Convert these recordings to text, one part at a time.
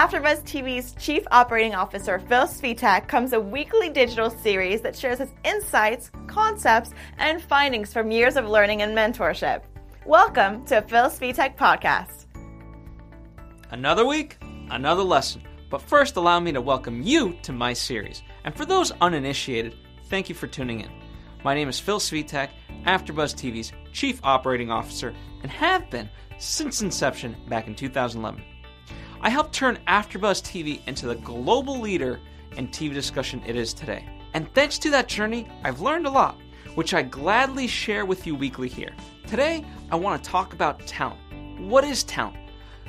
AfterBuzz TV's Chief Operating Officer Phil Svitek comes a weekly digital series that shares his insights, concepts, and findings from years of learning and mentorship. Welcome to Phil Svitek Podcast. Another week, another lesson. But first, allow me to welcome you to my series. And for those uninitiated, thank you for tuning in. My name is Phil Svitek, AfterBuzz TV's Chief Operating Officer, and have been since inception back in 2011. I helped turn AfterBuzz TV into the global leader in TV discussion it is today. And thanks to that journey, I've learned a lot, which I gladly share with you weekly here. Today, I want to talk about talent. What is talent?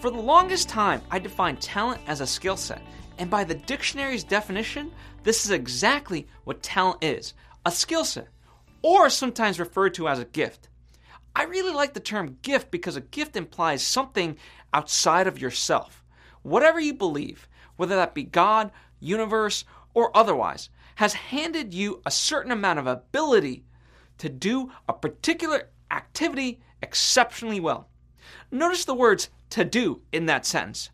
For the longest time, I defined talent as a skill set, and by the dictionary's definition, this is exactly what talent is a skill set, or sometimes referred to as a gift. I really like the term gift because a gift implies something outside of yourself. Whatever you believe, whether that be God, universe, or otherwise, has handed you a certain amount of ability to do a particular activity exceptionally well. Notice the words to do in that sentence.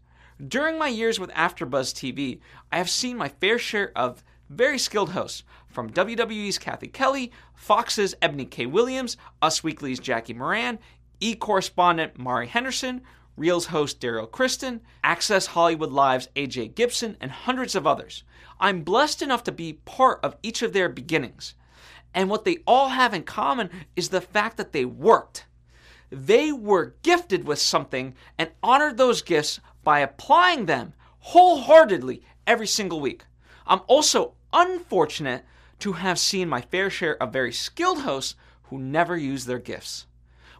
During my years with AfterBuzz TV, I have seen my fair share of very skilled hosts, from WWE's Cathy Kelley, Fox's Eboni K. Williams, Us Weekly's Jackie Moran, E correspondent Mari Henderson, Reelz host Daryl Kristen, Access Hollywood Live's AJ Gibson, and hundreds of others. I'm blessed enough to be part of each of their beginnings. And what they all have in common is the fact that they worked they were gifted with something and honored those gifts by applying them wholeheartedly every single week. I'm also unfortunate to have seen my fair share of very skilled hosts who never use their gifts.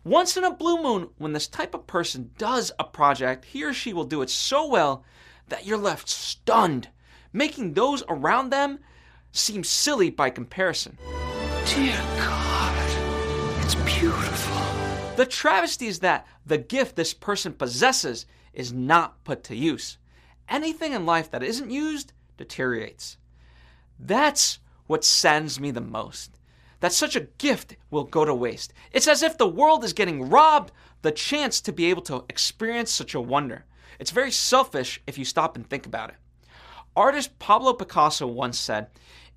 Once in a blue moon, when this type of person does a project, he or she will do it so well that you're left stunned, making those around them seem silly by comparison. Dear God, it's beautiful. The travesty is that the gift this person possesses is not put to use. Anything in life that isn't used deteriorates. That's what saddens me the most. That such a gift will go to waste. It's as if the world is getting robbed the chance to be able to experience such a wonder. It's very selfish if you stop and think about it. Artist Pablo Picasso once said,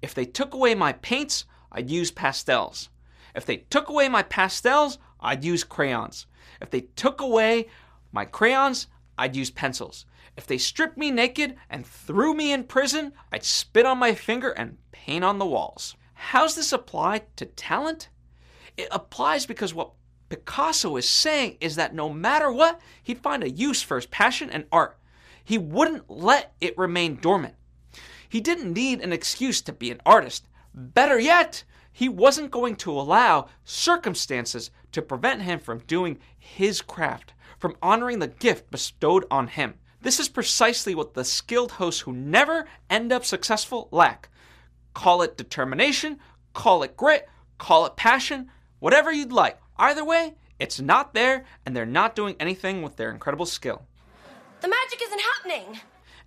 If they took away my paints, I'd use pastels. If they took away my pastels, I'd use crayons. If they took away my crayons, I'd use pencils. If they stripped me naked and threw me in prison, I'd spit on my finger and paint on the walls. How's this apply to talent? It applies because what Picasso is saying is that no matter what, he'd find a use for his passion and art. He wouldn't let it remain dormant. He didn't need an excuse to be an artist. Better yet, he wasn't going to allow circumstances to prevent him from doing his craft, from honoring the gift bestowed on him. This is precisely what the skilled hosts who never end up successful lack. Call it determination, call it grit, call it passion, whatever you'd like. Either way, it's not there and they're not doing anything with their incredible skill. The magic isn't happening.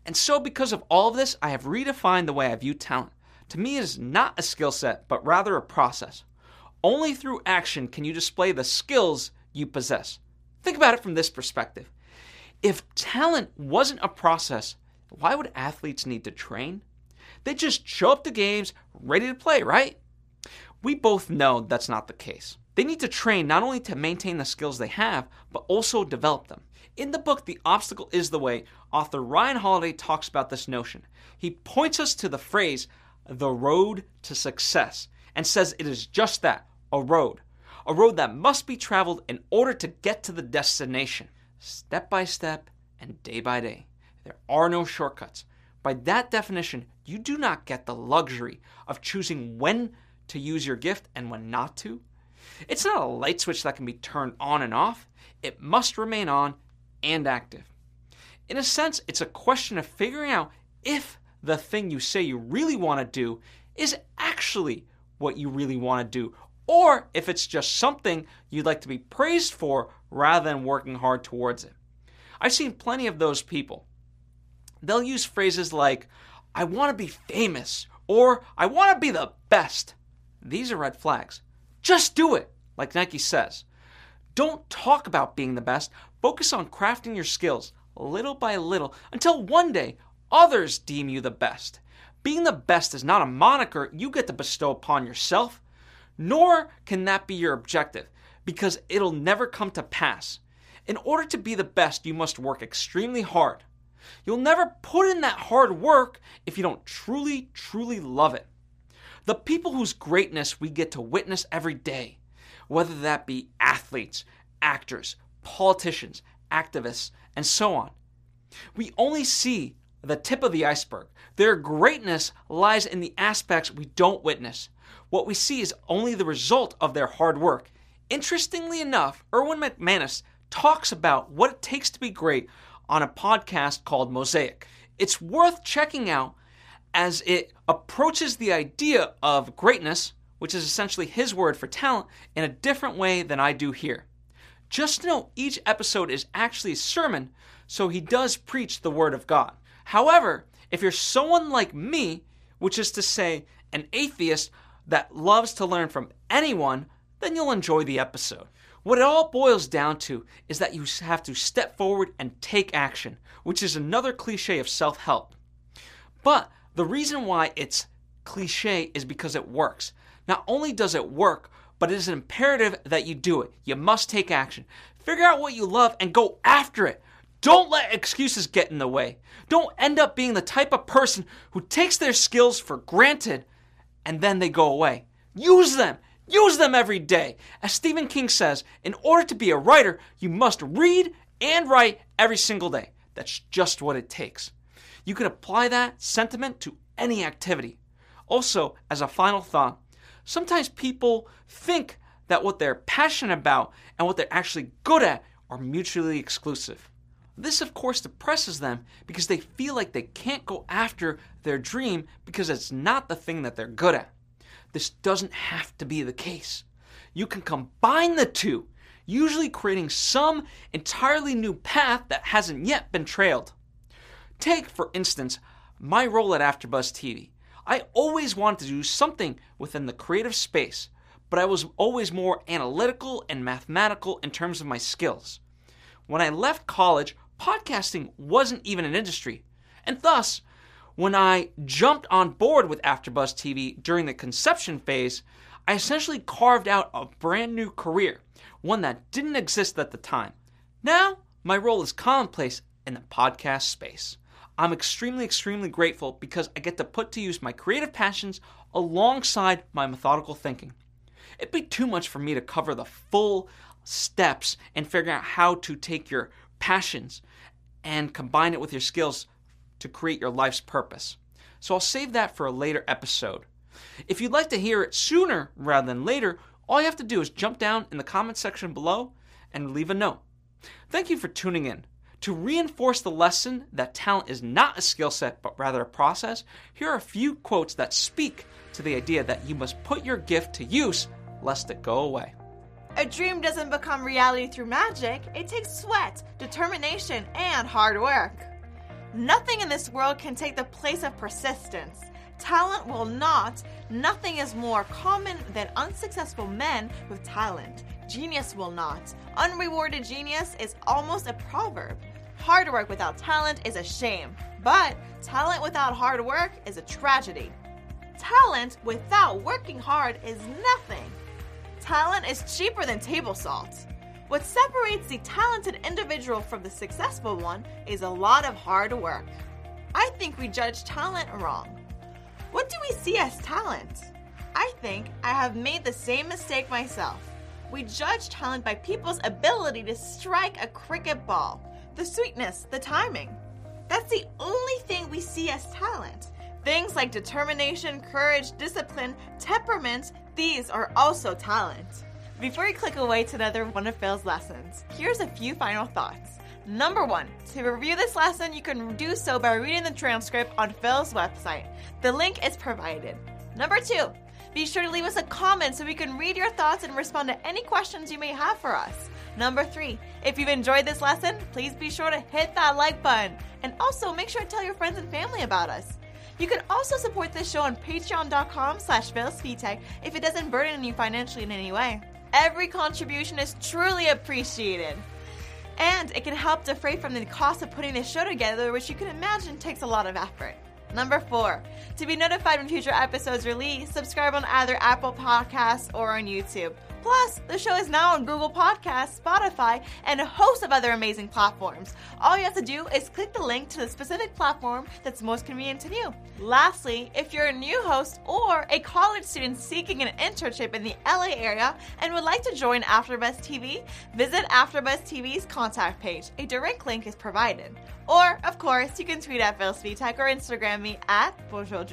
And so, because of all of this, I have redefined the way I view talent. To me, it is not a skill set, but rather a process. Only through action can you display the skills you possess. Think about it from this perspective. If talent wasn't a process, why would athletes need to train? They just show up to games ready to play, right? We both know that's not the case. They need to train not only to maintain the skills they have, but also develop them. In the book, The Obstacle is the Way, author Ryan Holiday talks about this notion. He points us to the phrase, the road to success and says it is just that a road. A road that must be traveled in order to get to the destination, step by step and day by day. There are no shortcuts. By that definition, you do not get the luxury of choosing when to use your gift and when not to. It's not a light switch that can be turned on and off, it must remain on and active. In a sense, it's a question of figuring out if the thing you say you really want to do is actually what you really want to do, or if it's just something you'd like to be praised for rather than working hard towards it. I've seen plenty of those people. They'll use phrases like, I want to be famous, or I want to be the best. These are red flags. Just do it, like Nike says. Don't talk about being the best, focus on crafting your skills, little by little, until one day others deem you the best. Being the best is not a moniker you get to bestow upon yourself, nor can that be your objective, because it'll never come to pass. In order to be the best, you must work extremely hard. You'll never put in that hard work if you don't truly, truly love it. The people whose greatness we get to witness every day, whether that be athletes, actors, politicians, activists, and so on, we only see the tip of the iceberg. Their greatness lies in the aspects we don't witness. What we see is only the result of their hard work. Interestingly enough, Erwin McManus talks about what it takes to be great on a podcast called Mosaic. It's worth checking out as it approaches the idea of greatness, which is essentially his word for talent, in a different way than I do here. Just know each episode is actually a sermon, so he does preach the word of God. However, if you're someone like me, which is to say, an atheist that loves to learn from anyone, then you'll enjoy the episode. What it all boils down to is that you have to step forward and take action, which is another cliche of self help. But the reason why it's cliche is because it works. Not only does it work, but it is imperative that you do it. You must take action. Figure out what you love and go after it. Don't let excuses get in the way. Don't end up being the type of person who takes their skills for granted and then they go away. Use them. Use them every day. As Stephen King says, in order to be a writer, you must read and write every single day. That's just what it takes. You can apply that sentiment to any activity. Also, as a final thought, sometimes people think that what they're passionate about and what they're actually good at are mutually exclusive. This, of course, depresses them because they feel like they can't go after their dream because it's not the thing that they're good at. This doesn't have to be the case. You can combine the two, usually creating some entirely new path that hasn't yet been trailed. Take, for instance, my role at AfterBuzz TV. I always wanted to do something within the creative space, but I was always more analytical and mathematical in terms of my skills. When I left college, podcasting wasn't even an industry, and thus, when I jumped on board with AfterBuzz TV during the conception phase, I essentially carved out a brand new career, one that didn't exist at the time. Now, my role is commonplace in the podcast space. I'm extremely, extremely grateful because I get to put to use my creative passions alongside my methodical thinking. It'd be too much for me to cover the full steps and figure out how to take your passions and combine it with your skills to create your life's purpose. So I'll save that for a later episode. If you'd like to hear it sooner rather than later, all you have to do is jump down in the comment section below and leave a note. Thank you for tuning in. To reinforce the lesson that talent is not a skill set but rather a process, here are a few quotes that speak to the idea that you must put your gift to use lest it go away. A dream doesn't become reality through magic, it takes sweat, determination, and hard work. Nothing in this world can take the place of persistence. Talent will not. Nothing is more common than unsuccessful men with talent. Genius will not. Unrewarded genius is almost a proverb. Hard work without talent is a shame, but talent without hard work is a tragedy. Talent without working hard is nothing. Talent is cheaper than table salt. What separates the talented individual from the successful one is a lot of hard work. I think we judge talent wrong. What do we see as talent? I think I have made the same mistake myself. We judge talent by people's ability to strike a cricket ball, the sweetness, the timing. That's the only thing we see as talent. Things like determination, courage, discipline, temperament, these are also talent. Before you click away to another one of Phil's lessons, here's a few final thoughts. Number one, to review this lesson, you can do so by reading the transcript on Phil's website. The link is provided. Number two, be sure to leave us a comment so we can read your thoughts and respond to any questions you may have for us. Number three, if you've enjoyed this lesson, please be sure to hit that like button and also make sure to tell your friends and family about us. You can also support this show on patreon.com slash if it doesn't burden you financially in any way. Every contribution is truly appreciated. And it can help defray from the cost of putting this show together, which you can imagine takes a lot of effort. Number four, to be notified when future episodes release, subscribe on either Apple Podcasts or on YouTube. Plus, the show is now on Google Podcasts, Spotify, and a host of other amazing platforms. All you have to do is click the link to the specific platform that's most convenient to you. Lastly, if you're a new host or a college student seeking an internship in the LA area and would like to join AfterBuzz TV, visit AfterBuzz TV's contact page. A direct link is provided. Or, of course, you can tweet at Phil or Instagram me at Bonjour.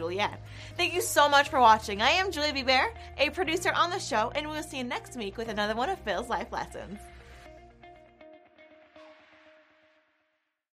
Thank you so much for watching. I am Julie Bibert, a producer on the show, and we'll see you next week with another one of Phil's life lessons.